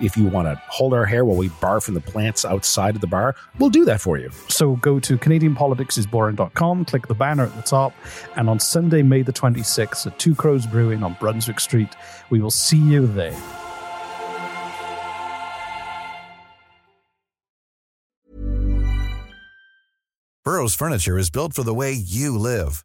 If you want to hold our hair while we barf from the plants outside of the bar, we'll do that for you. So go to CanadianPoliticsIsBoring.com, click the banner at the top, and on Sunday, May the 26th at Two Crows Brewing on Brunswick Street, we will see you there. Burrow's furniture is built for the way you live.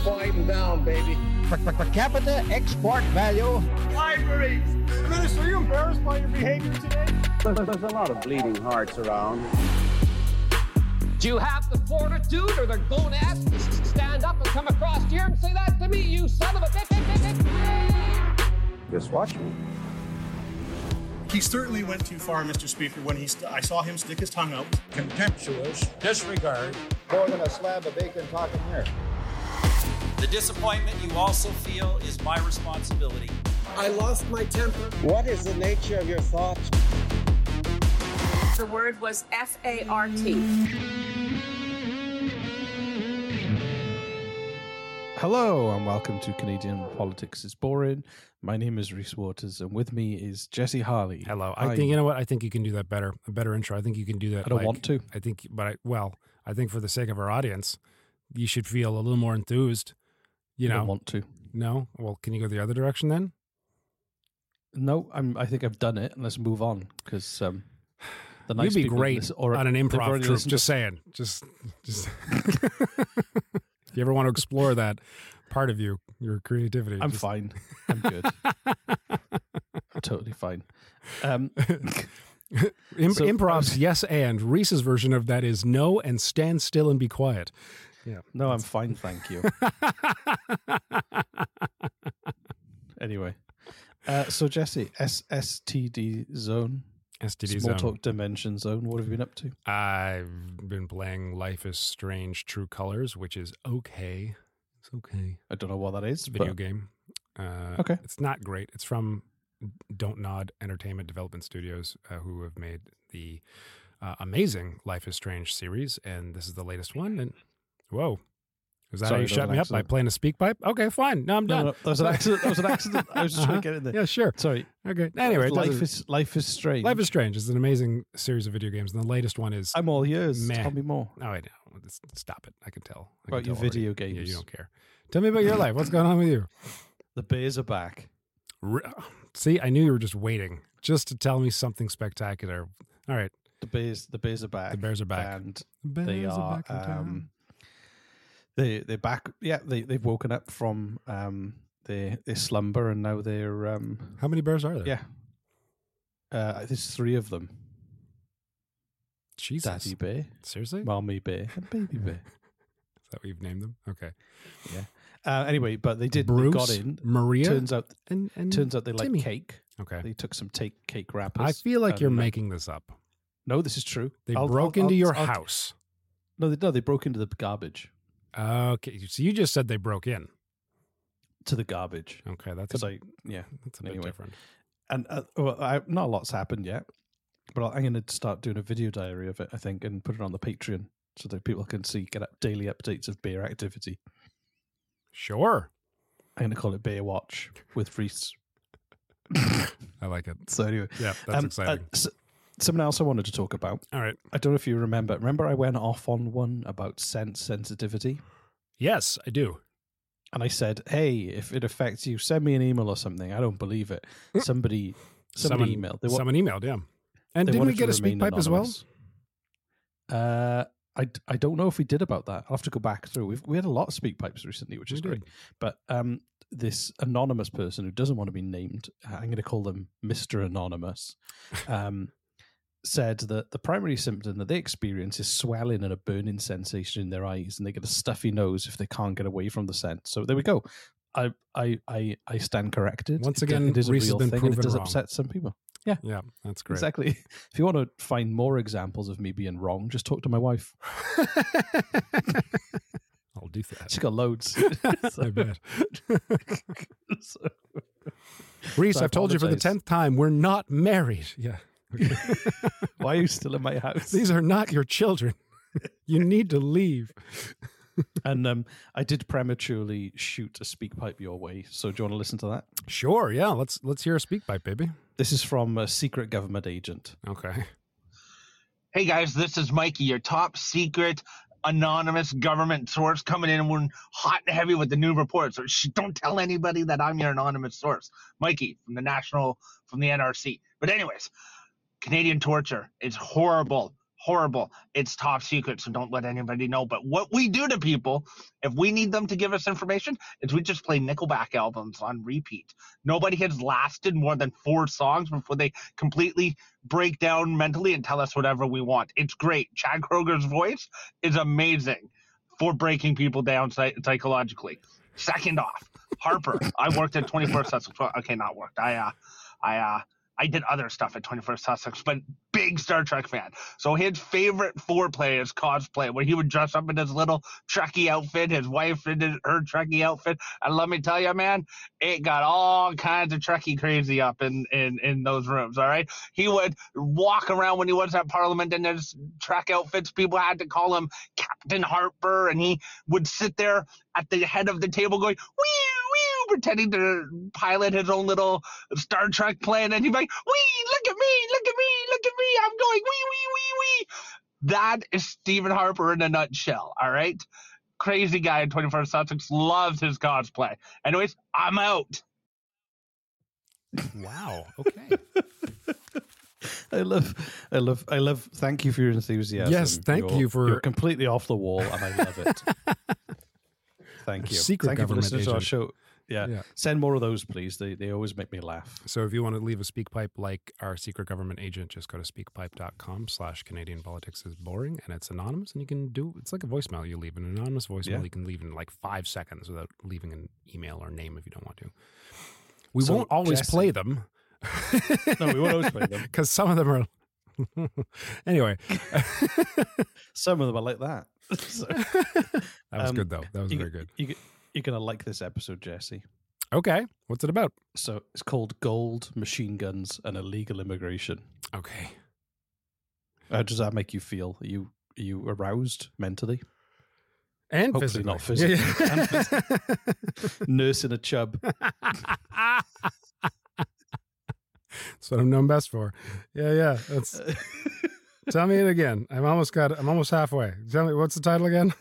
Just quieten down, baby. Per, per, per capita export value. Libraries! Minister, are you embarrassed by your behavior today? There's, there's a lot of bleeding hearts around. Do you have the fortitude or the gonads to stand up and come across here and say that to me, you son of a bitch? Just watch me. He certainly went too far, Mr. Speaker, when he st- I saw him stick his tongue out. Contemptuous disregard. More than a slab of bacon talking here. The disappointment you also feel is my responsibility. I lost my temper. What is the nature of your thoughts? The word was F A R T. Hello and welcome to Canadian Politics is Boring. My name is Reese Waters and with me is Jesse Harley. Hello. I Hi. think you know what? I think you can do that better. A better intro. I think you can do that. I don't like- want to. I think, but I well, I think for the sake of our audience, you should feel a little more enthused. You I know, don't want to. no. Well, can you go the other direction then? No, I'm. I think I've done it. and Let's move on because um, the nice You'd be people great listen- or- on an they've improv already troupe. listened Just saying. Just, just. if you ever want to explore that part of you, your creativity, I'm just- fine. I'm good. I'm totally fine. Um, Im- So- improv's yes and Reese's version of that is no and stand still and be quiet. Yeah. no, I'm fine. Thank you. anyway, uh, so Jesse, SSTD zone, STD small zone. talk dimension zone. What have you been up to? I've been playing Life is Strange True Colors, which is okay. It's okay. I don't know what that is. Video but game. Uh, Okay. It's not great. It's from Don't Nod Entertainment Development Studios, uh, who have made the uh, amazing Life is Strange series, and this is the latest one. And whoa. Is that Sorry, how you shut me an up by playing a speak pipe? Okay, fine. No, I'm done. no, that was an accident. That was an accident. I was just trying to get in there. Yeah, sure. Sorry. Okay. Anyway, life is life is strange. Life is Strange is an amazing series of video games, and the latest one is. I'm all ears. Meh. Tell me more. Oh, I know. Stop it. I can tell. I can About your tell already. video Yeah, games. you don't care. Tell me about your life. What's going on with you? The bears are back. See, I knew you were just waiting just to tell me something spectacular. All right. The bears. The bears are back. The Bears are back. and The they are are. back in town. um, they they're back. Yeah, they they've woken up from um their their slumber and now they're um How many bears are there? yeah. Uh, there's three of them. Jesus. Daddy bear, Seriously? mommy bear, and baby bear. Is that what you've named them? Okay. Yeah. Uh, anyway, but they did. They got in. Maria, Turns out, and, and turns out they like cake. Okay. They took some take cake wrappers. I feel like you're uh, making this up. No, this is true. They I'll- broke I'll- into I'll- your house. No, they, no, they broke into the garbage. Okay, so you just said they broke in. To the garbage. Okay, that's Because a, I, yeah. that's a bit anyway. different. And uh, well, I, not a lot's happened yet, but I'm going to start doing a video diary of it, I think, and put it on the Patreon so that people can see, get up daily updates of beer activity. Sure, I'm going to call it Beer Watch with Reese. I like it. So anyway, Yeah, that's um, exciting. uh, s- something else I wanted to talk about. All right. I don't know if you remember. Remember, I went off on one about sense sensitivity, Yes, I do. and I said, "Hey, if it affects you, send me an email or something." I don't believe it. Somebody, somebody someone, emailed. They wa- someone emailed, yeah. And didn't we get a speak pipe as well? Uh, I, I don't know if we did about that. I'll have to go back through. We've, we had a lot of speak pipes recently, which is We great. did. But um, this anonymous person who doesn't want to be named, I'm going to call them Mister Anonymous, um, said that the primary symptom that they experience is swelling and a burning sensation in their eyes, and they get a stuffy nose if they can't get away from the scent. So there we go. I I I, I stand corrected. Once It again, it is a real been thing, and it does wrong. upset some people. Yeah, Yeah, that's great. Exactly. If you want to find more examples of me being wrong, just talk to my wife. I'll do that. She's got loads. I bet. So- Reese, So I've told you for the tenth time, we're not married. Yeah. Why are you still in my house? These are not your children. you need to leave. and um, I did prematurely shoot a speak pipe your way. So do you want to listen to that? Sure, yeah. Let's let's hear a speak pipe, baby. This is from a secret government agent. Okay. Hey guys, this is Mikey, your top secret anonymous government source coming in when hot and heavy with the new reports. So sh- don't tell anybody that I'm your anonymous source. Mikey from the national, from the NRC. But anyways, Canadian torture. It's horrible, horrible. It's top secret, so don't let anybody know. But what we do to people, if we need them to give us information, is we just play Nickelback albums on repeat. Nobody has lasted more than four songs before they completely break down mentally and tell us whatever we want. It's great. Chad Kroeger's voice is amazing for breaking people down psychologically. Second off, Harper. I worked at 21st Sussex. Okay, not worked. I uh, I uh, I did other stuff at 21st Sussex, but big Star Trek fan. So his favorite foreplay is cosplay, where he would dress up in his little Trekkie outfit, his wife in her Trekkie outfit. And let me tell you, man, it got all kinds of Trekkie crazy up in, in, in those rooms, all right? He would walk around when he was at Parliament in his Trek outfits. People had to call him Captain Harper, and he would sit there at the head of the table going, wee, pretending to pilot his own little Star Trek plane. And he'd like, wee, look at me, look at me, look at me. I'm going, wee, wee, wee, wee. That is Stephen Harper in a nutshell, all right? Crazy guy in 21st Sussex loves his cosplay. Anyways, I'm out. Wow. Okay. I love, I love, I love. Thank you for your enthusiasm. Yes, thank You're- you for- You're completely off the wall, and I love it. thank you. Secret thank you for government listening to our show. Yeah. Yeah. send more of those, please. They they always make me laugh. So if you want to leave a speak pipe like our secret government agent, just go to speakpipe.com slash Canadian politics is boring and it's anonymous and you can do it's like a voicemail you leave an anonymous voicemail Yeah. you can leave in like five seconds without leaving an email or name if you don't want to. We So, won't always Jesse- play them. No, we won't always play them. Because some of them are anyway. Some of them are like that. So, That was um, good though. That was very good. You, you're gonna like this episode, Jesse. Okay. What's it about? So it's called Gold, Machine Guns, and Illegal Immigration. Okay. How does that make you feel? Are you are you aroused mentally? And Hopefully physically. not physically. Yeah, And physically. Nursing a chub. That's what I'm known best for. Yeah, yeah. That's tell me it again. I'm almost got I'm almost halfway. Tell me what's the title again?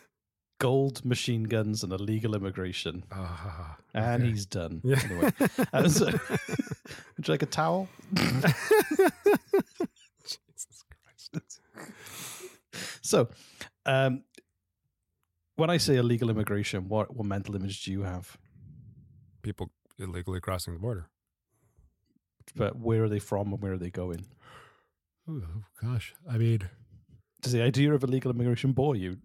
Gold, machine guns, and illegal immigration. Ah, And he's done. Yeah. Anyway, so- would you like a towel? Jesus Christ. So, um, when I say illegal immigration, what what mental image do you have? People illegally crossing the border. But where are they from and where are they going? Oh gosh. I mean Does the idea of illegal immigration bore you?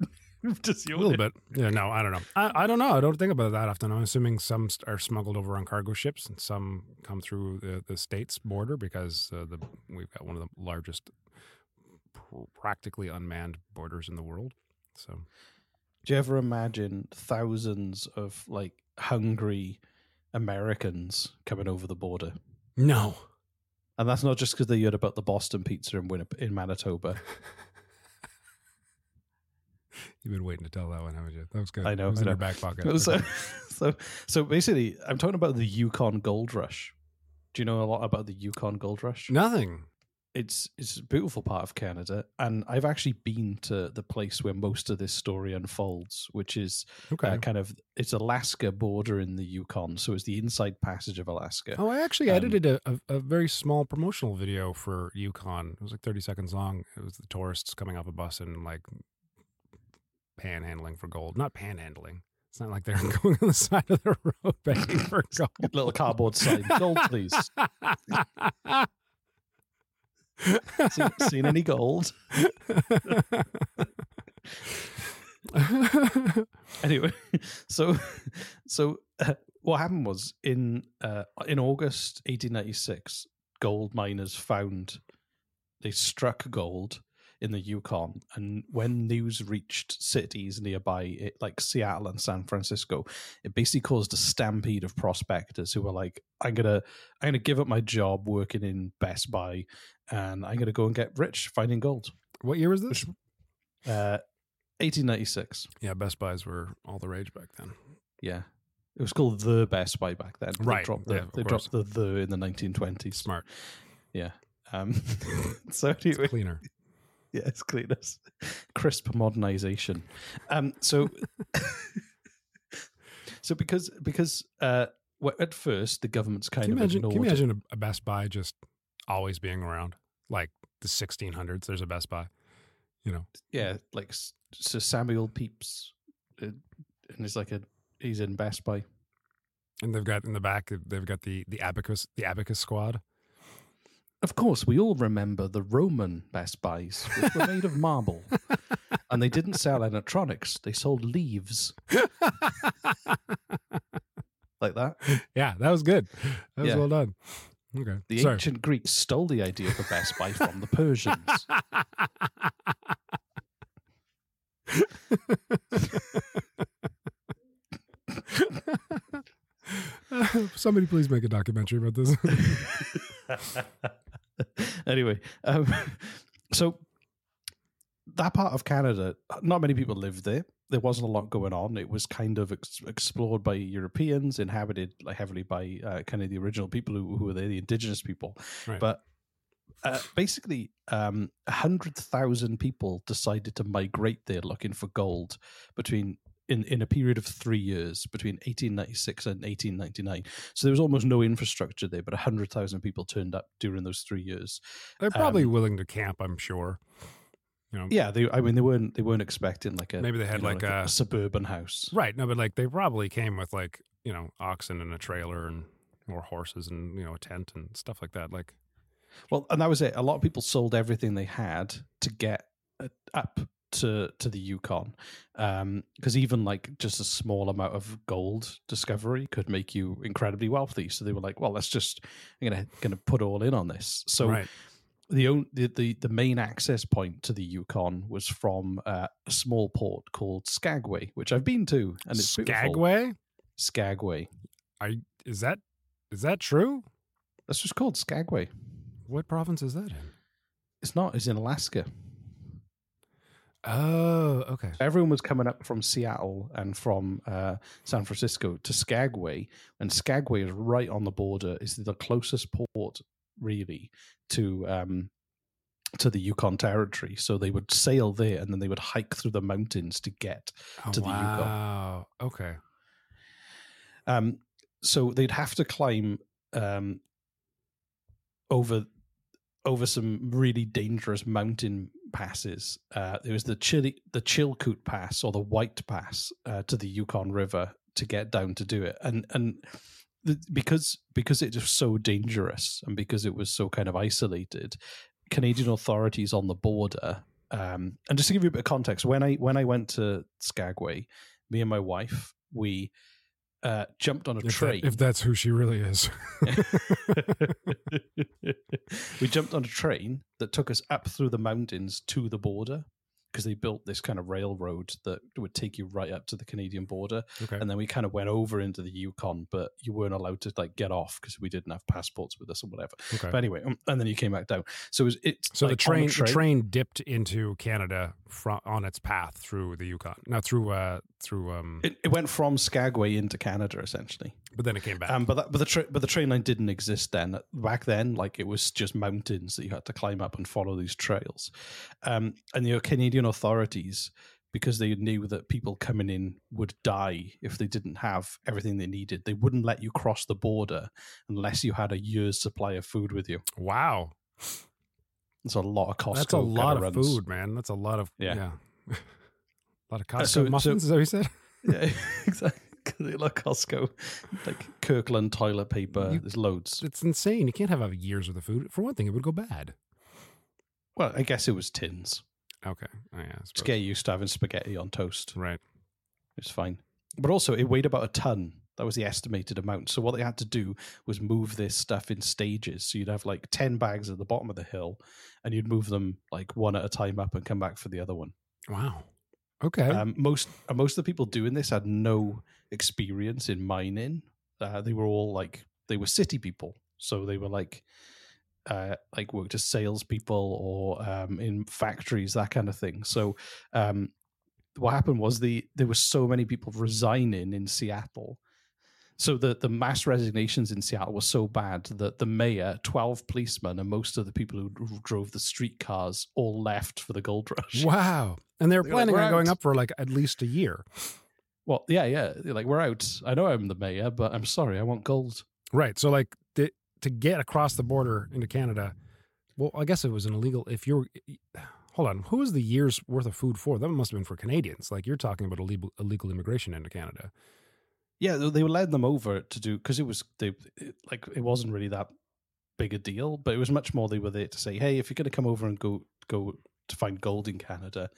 Does a little bit. Yeah, no, I don't know. I, I don't know. I don't think about it that often. I'm assuming some are smuggled over on cargo ships, and some come through the, the states border because uh, the we've got one of the largest, practically unmanned borders in the world. So, Do you ever imagine thousands of like hungry Americans coming over the border? no, And that's not just because they heard about the Boston pizza in Winnip- in Manitoba. you've been waiting to tell that one, haven't you? That was good. I know. It was I in your back pocket. So, so, so basically, I'm talking about the Yukon Gold Rush. Do you know a lot about the Yukon Gold Rush? Nothing. It's it's a beautiful part of Canada, and I've actually been to the place where most of this story unfolds, which is Okay. uh, kind of it's Alaska border in the Yukon, so it's the inside passage of Alaska. Oh, I actually Um, edited a, a, a very small promotional video for Yukon. It was like 30 seconds long. It was the tourists coming off a bus and like panhandling for gold. Not panhandling. It's not like they're going on the side of the road begging for gold. Little cardboard sign, gold, please. seen, seen any gold? anyway, so so uh, what happened was in uh, in August 1896, gold miners found they struck gold in the Yukon, and when news reached cities nearby, it, like Seattle and San Francisco, it basically caused a stampede of prospectors who were like, "I'm gonna, I'm gonna give up my job working in Best Buy, and I'm gonna go and get rich finding gold." What year was this? Uh, 1896. Yeah, Best Buys were all the rage back then. Yeah. It was called the Best Buy back then. They Right, dropped the, yeah, they course. dropped the the in the 1920s. Smart. Yeah. Um, so anyway, Cleaner. yeah, it's cleaners, crisp modernization. Um, so, so because because uh, well, at first the government's kind Can you of imagine, can you imagine a, a Best Buy just always being around? Like the 1600s, there's a Best Buy. You know, yeah, like S- Sir Samuel Pepys, uh, and he's like a he's in Best Buy. and they've got in the back, they've got the the abacus, the abacus squad. Of course, we all remember the Roman Best Buys, which were made of marble. and they didn't sell electronics, they sold leaves. like that. Yeah, that was good. That was Yeah. well done. Okay, The sorry. ancient Greeks stole the idea for Best Buy from the Persians. Somebody please make a documentary about this. Anyway, um, so that part of Canada, not many people lived there. There wasn't a lot going on. It was kind of ex- explored by Europeans, inhabited like heavily by uh, kind of the original people who, who were there, the indigenous people. Right. But uh, basically, um, 100,000 people decided to migrate there looking for gold between in, in a period of three years between 1896 and 1899. So there was almost no infrastructure there, but 100,000 people turned up during those three years. They're probably Um, willing to camp, I'm sure. You know, Yeah, they. I mean, they weren't. They weren't expecting like a Maybe they had you know, like a, a- suburban house. right. No, but like they probably came with like you know oxen and a trailer and or horses and you know a tent and stuff like that. Like Well, and that was it. A lot of people sold everything they had to get uh, up to to the Yukon, because even like just a small amount of gold discovery could make you incredibly wealthy. So they were like, "Well, let's just I'm gonna gonna put all in on this." So right. the, own, the the the main access point to the Yukon was from uh, a small port called Skagway, which I've been to, and it's beautiful. Skagway. Skagway. Are is that is that true? That's just called Skagway. What province is that in? It's not. It's in Alaska. Oh, okay. Everyone was coming up from Seattle and from uh, San Francisco to Skagway, and Skagway is right on the border. Is the closest port really to um, to the Yukon Territory. So they would sail there, and then they would hike through the mountains to get Oh, to the Yukon. Okay. Um, so they'd have to climb um, over over some really dangerous mountain passes. Uh, there was the Chili, the Chilkoot Pass or the White Pass uh, to the Yukon River to get down to do it, and and the, because because it was so dangerous and because it was so kind of isolated, Canadian authorities on the border Um, and just to give you a bit of context, when I when I went to Skagway, me and my wife we uh, jumped on a If, that- train. if that's who she really is. we jumped on a train that took us up through the mountains to the border because they built this kind of railroad that would take you right up to the Canadian border. Okay. And then we kind of went over into the Yukon, but you weren't allowed to like get off because we didn't have passports with us or whatever. Okay. But anyway, um, and then you came back down. So it was it. So like, the train, the train dipped into Canada from on its path through the Yukon, not through uh through um. It, it went from Skagway into Canada essentially. But then it came back. Um, but that, but the tra- but the train line didn't exist then. Back then, like it was just mountains that you had to climb up and follow these trails. Um, and the Canadian authorities, because they knew that people coming in would die if they didn't have everything they needed, they wouldn't let you cross the border unless you had a year's supply of food with you. wow, that's a lot of Costco. that's a lot of food, man. That's a lot of Yeah. yeah. a lot of Costco Uh, so- so- muffins. is that what you said? Yeah, exactly. Like Costco, like Kirkland toilet paper. You- there's loads. It's insane. You can't have year's of the food. For one thing, it would go bad. Well, I guess it was tins. Okay. Oh, yeah. I get used to having spaghetti on toast. Right. It's fine. But also, it weighed about a ton. That was the estimated amount. So what they had to do was move this stuff in stages. So you'd have like ten bags at the bottom of the hill, and you'd move them like one at a time up and come back for the other one. Wow. Okay. Um, most uh, most of the people doing this had no experience in mining. Uh, they were all like they were city people, so they were like uh, like worked as salespeople or um, in factories, that kind of thing. So um, what happened was the there were so many people resigning in Seattle. So the, the mass resignations in Seattle were so bad that the mayor, twelve policemen, and most of the people who who drove the streetcars all left for the gold rush. wow. And they were They're like, planning "We're on going up for like at least a year. Well, yeah, yeah. They're Like we're out. I know I'm the mayor, but I'm sorry. I want gold. Right. So like the, to get across the border into Canada, well, I guess it was an illegal. If you're, hold on, who is the year's worth of food for? That must have been for Canadians. Like you're talking about illegal illegal immigration into Canada. Yeah, they- they were letting them over to do because it was they it, like it wasn't really that big a deal, but it was much more they were there to say, hey, if you're going to come over and go go to find gold in Canada,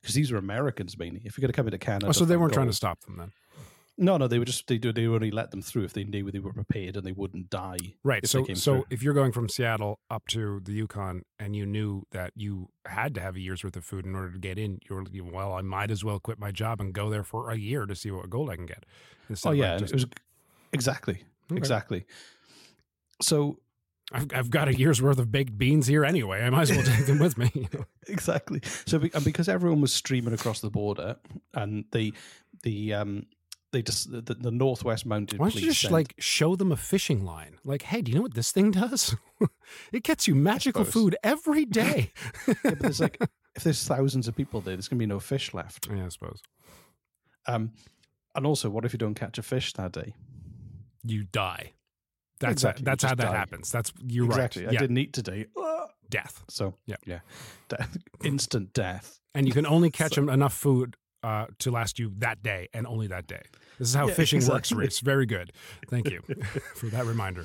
because these were Americans mainly. If you're going to come into Canada, Oh, so they weren't trying to stop them then. No, no, they were just they do they only let them through if they knew they were prepared and they wouldn't die. Right. So so through. if you're going from Seattle up to the Yukon and you knew that you had to have a year's worth of food in order to get in, you're well, I might as well quit my job and go there for a year to see what gold I can get. Oh of, like, yeah, just- it was exactly Okay. exactly. So I've, I've got a year's worth of baked beans here anyway. I might as well take them with me. you know? exactly. So be- and because everyone was streaming across the border, and the the um they just the, the northwest mounted Why don't you just sent- like show them a fishing line? Like, hey, do you know what this thing does? it gets you magical food every day. Yeah, but there's like if there's thousands of people there, there's gonna be no fish left. yeah, I suppose Um, and also, what if you don't catch a fish that day? you die. That's Exactly, you that's how that happens. That's you're exactly. right. I Yeah, didn't eat today. death. So Yeah. yeah, death, instant death. And you can only catch them enough food uh, to last you that day and only that day. This is how Yeah, fishing works, exactly. Reese. Very good. Thank you for that reminder.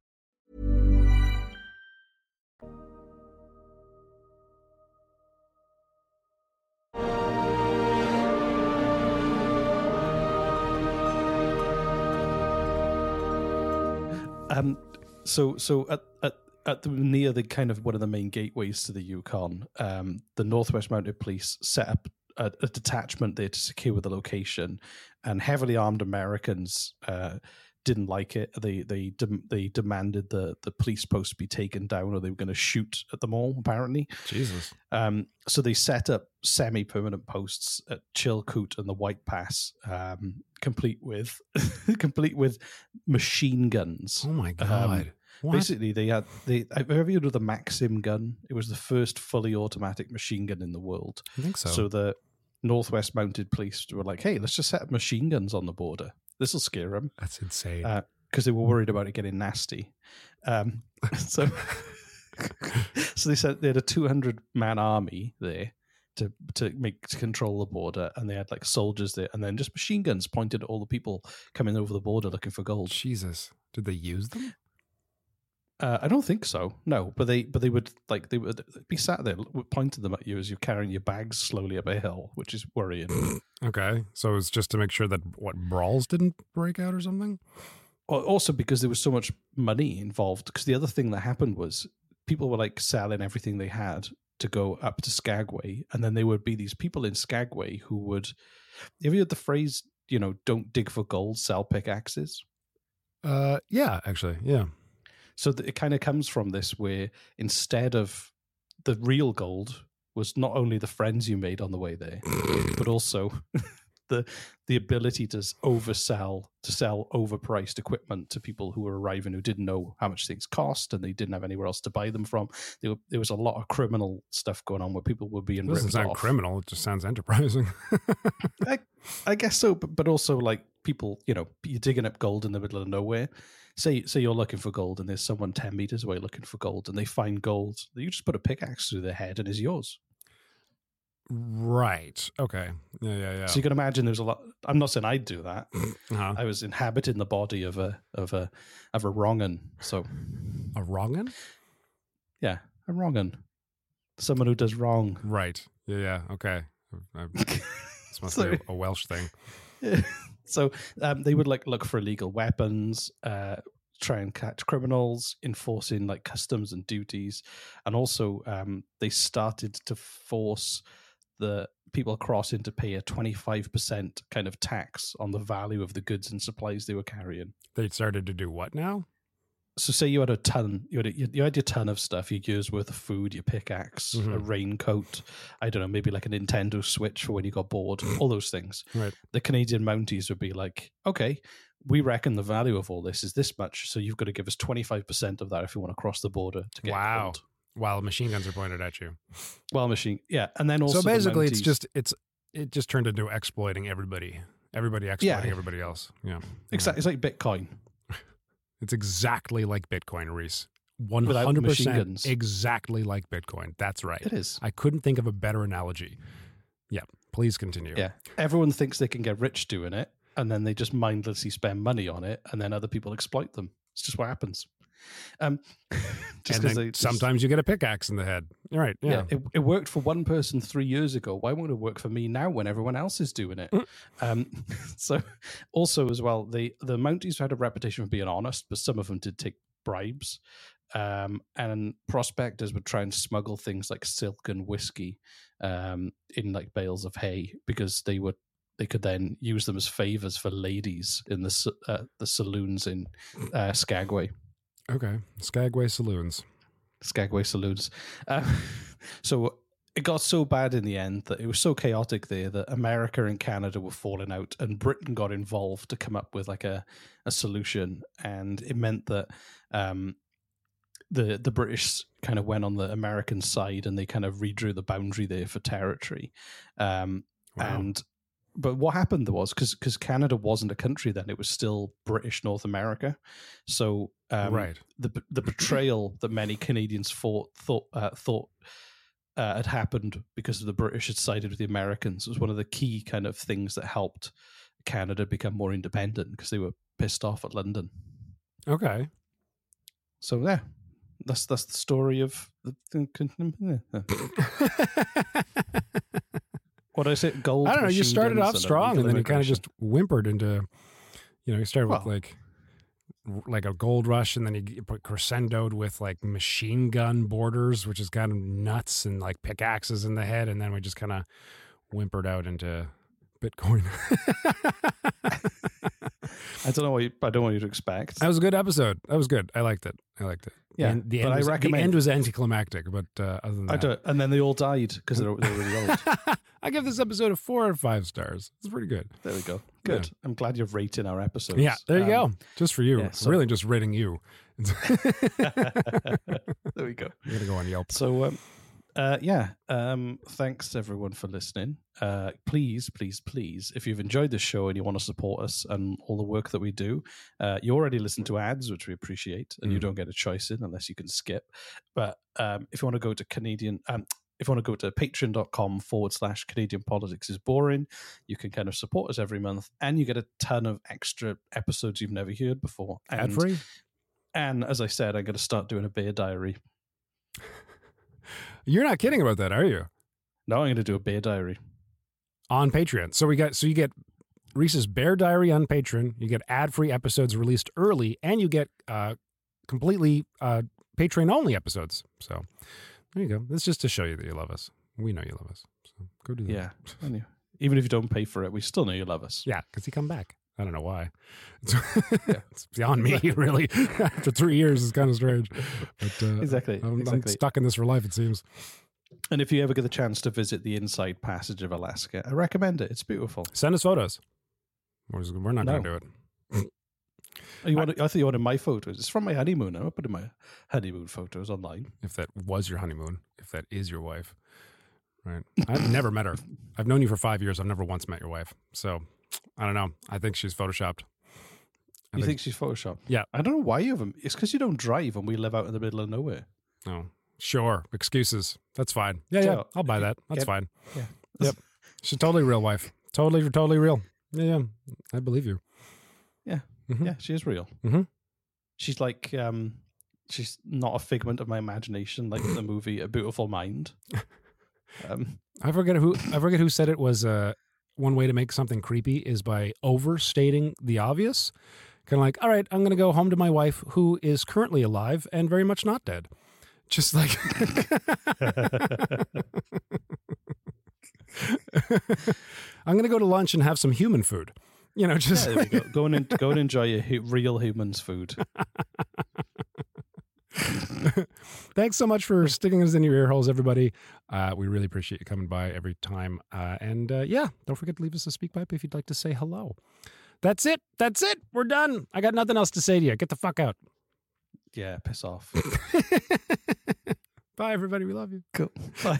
Um, so so at at at the, near the kind of one of the main gateways to the Yukon, um, the Northwest Mounted Police set up a, a detachment there to secure the location, and heavily armed Americans uh, didn't like it. They they dem- they demanded the the police post be taken down, or they were going to shoot at them all. Apparently, Jesus. um, so they set up semi-permanent posts at Chilkoot and the White Pass, um, complete with complete with machine guns. Oh my god! What? basically, they had they. Have you ever heard of the Maxim gun? It was the first fully automatic machine gun in the world. I think so. So the Northwest Mounted Police were like, "Hey, let's just set up machine guns on the border. This will scare them." That's insane. Because they were worried about it getting nasty. Um, so, so they said they had a 200 man army there to to make to control the border, and they had like soldiers there, and then just machine guns pointed at all the people coming over the border looking for gold. Jesus, did they use them? Uh, I don't think so. No, but they but they would like they would be sat there pointing them at you as you're carrying your bags slowly up a hill, which is worrying. Okay, so it's just to make sure that what brawls didn't break out or something. Well, also because there was so much money involved. Because the other thing that happened was people were like selling everything they had to go up to Skagway, and then there would be these people in Skagway who would. Have you heard the phrase? You know, don't dig for gold, sell pickaxes. Uh, yeah, actually, yeah. So it kind of comes from this, where instead of the real gold was not only the friends you made on the way there, but also the the ability to oversell to sell overpriced equipment to people who were arriving who didn't know how much things cost and they didn't have anywhere else to buy them from. There, were, there was a lot of criminal stuff going on where people were being It doesn't sound off. criminal. It just sounds enterprising. I, I guess so, but, but also like people, you know, you're digging up gold in the middle of nowhere. Say say you're looking for gold and there's someone ten meters away looking for gold and they find gold. You just put a pickaxe through their head and it's yours. right. Okay. Yeah, yeah, yeah. So you can imagine there's a lot. I'm not saying I'd do that. Uh-huh. I was inhabiting the body of a of a of a wrong'un. So a wrong'un? Yeah, a wrong'un. Someone who does wrong. Right. Yeah, yeah. Okay. I- this must be Sorry. a, a Welsh thing. so um, they would like look for illegal weapons, uh, try and catch criminals, enforcing like customs and duties, and also um, they started to force the people crossing to pay a twenty five percent kind of tax on the value of the goods and supplies they were carrying. They started to do what now? So, say you had a ton, you had, a, you had your ton of stuff, your year's worth of food, your pickaxe, a Mhm. raincoat, I don't know, maybe like a Nintendo Switch for when you got bored, all those things. Right. The Canadian Mounties would be like, okay, we reckon the value of all this is this much, so you've got to give us 25% of that if you want to cross the border to get Wow. gold. While machine guns are pointed at you. Well, machine, yeah. And then also. so basically, it's just it's it just turned into exploiting everybody. Everybody exploiting Yeah. everybody else. Yeah. Exactly. It's like Bitcoin. It's exactly like Bitcoin, Reese. One Without hundred machine percent guns. exactly like Bitcoin. That's right. It is. I couldn't think of a better analogy. Yeah. Please continue. Yeah. Everyone thinks they can get rich doing it, and then they just mindlessly spend money on it, and then other people exploit them. It's just what happens. Um, just and 'cause then they- just- sometimes you get a pickaxe in the head. All right. Yeah. it, it worked for one person three years ago. Why won't it work for me now when everyone else is doing it? Mm. Um, so, also as well, the the Mounties had a reputation for being honest, but some of them did take bribes. Um, and prospectors would try and smuggle things like silk and whiskey um, in like bales of hay because they would they could then use them as favors for ladies in the uh, the saloons in uh, Skagway. Okay. Skagway saloons. Skagway saloons. Uh, so it got so bad in the end that it was so chaotic there that America and Canada were falling out, and Britain got involved to come up with like a, a solution, and it meant that um, the the British kind of went on the American side, and they kind of redrew the boundary there for territory, um, Wow. and. But what happened there was because because Canada wasn't a country then; it was still British North America. So um, Right. the the betrayal that many Canadians thought thought uh, thought uh, had happened because of the British had sided with the Americans was one of the key kind of things that helped Canada become more independent because they were pissed off at London. Okay. So yeah, that's that's the story of the. what did I say? Gold. I don't know. You started off strong, and then you kind of just whimpered into, you know, you started with Well, like like a gold rush, and then he g- put crescendoed with like machine gun borders, which is kind of nuts, and like pickaxes in the head, and then we just kind of whimpered out into Bitcoin. I don't know what you, I don't want you to expect. that was a good episode. That was good. I liked it. I liked it. Yeah, And the but end I was, the end was anticlimactic, but uh, other than I that, don't, and then they all died because they're, they're really old. I give this episode a four or five stars. It's pretty good. There we go. Good. I'm glad you're rating our episodes. Yeah, there you Um, go. Just for you. yeah, so- really, just rating you. there we go. You're gonna go on Yelp. So, um, uh, yeah, um, thanks everyone for listening. Uh, please, please, please, if you've enjoyed this show and you want to support us and all the work that we do, uh, you already listen to ads, which we appreciate, and you Mm. don't get a choice in unless you can skip. But um, if you want to go to Canadian, um, if you want to go to patreon.com forward slash Canadian politics is boring, you can kind of support us every month and you get a ton of extra episodes you've never heard before. Ad And- free. And as I said, I'm going to start doing a beer diary. You're not kidding about that, are you? No, I'm going to do a beer diary. On Patreon. So we got so you get Reese's Bear Diary on Patreon. You get ad free episodes released early, and you get uh, completely uh, Patreon only episodes. So there you go. That's just to show you that you love us. We know you love us. So go do that. Yeah. Even if you don't pay for it, we still know you love us. Yeah, because you come back. I don't know why. It's, it's beyond me, really. After three years, it's kind of strange. But uh, Exactly, I'm, I'm stuck in this for life. It seems. And if you ever get the chance to visit the Inside Passage of Alaska, I recommend it. It's beautiful. Send us photos. We're, just- we're not going to do it. Oh, you want? I thought you wanted my photos. It's from my honeymoon. I'm putting my honeymoon photos online. If that was your honeymoon, if that is your wife, right? I've never met her. I've known you for five years. I've never once met your wife. So I don't know. I think she's photoshopped. I You think she's photoshopped? Yeah. I don't know why you haven't. It's because you don't drive and we live out in the middle of nowhere. Oh, sure. Excuses. That's fine. Yeah, yeah. So, I'll buy that. That's fine. yeah. Yep. She's a totally real wife. Totally, totally real. Yeah, yeah. I believe you. Yeah. Mhm. Yeah, she is real. Mhm. She's like, um, she's not a figment of my imagination, like the movie A Beautiful Mind. Um, I forget who I forget who said it was uh one way to make something creepy is by overstating the obvious. Kind of like, all right, I'm going to go home to my wife who is currently alive and very much not dead. Just like I'm going to go to lunch and have some human food. You know, just yeah, go. Go and go and enjoy your hu- real humans' food. Thanks so much for sticking us in your ear holes, everybody. Uh, we really appreciate you coming by every time. Uh, and uh, yeah, don't forget to leave us a speak pipe if you'd like to say hello. That's it. That's it. We're done. I got nothing else to say to you. Get the fuck out. Yeah, piss off. Bye, everybody. We love you. Cool. Bye.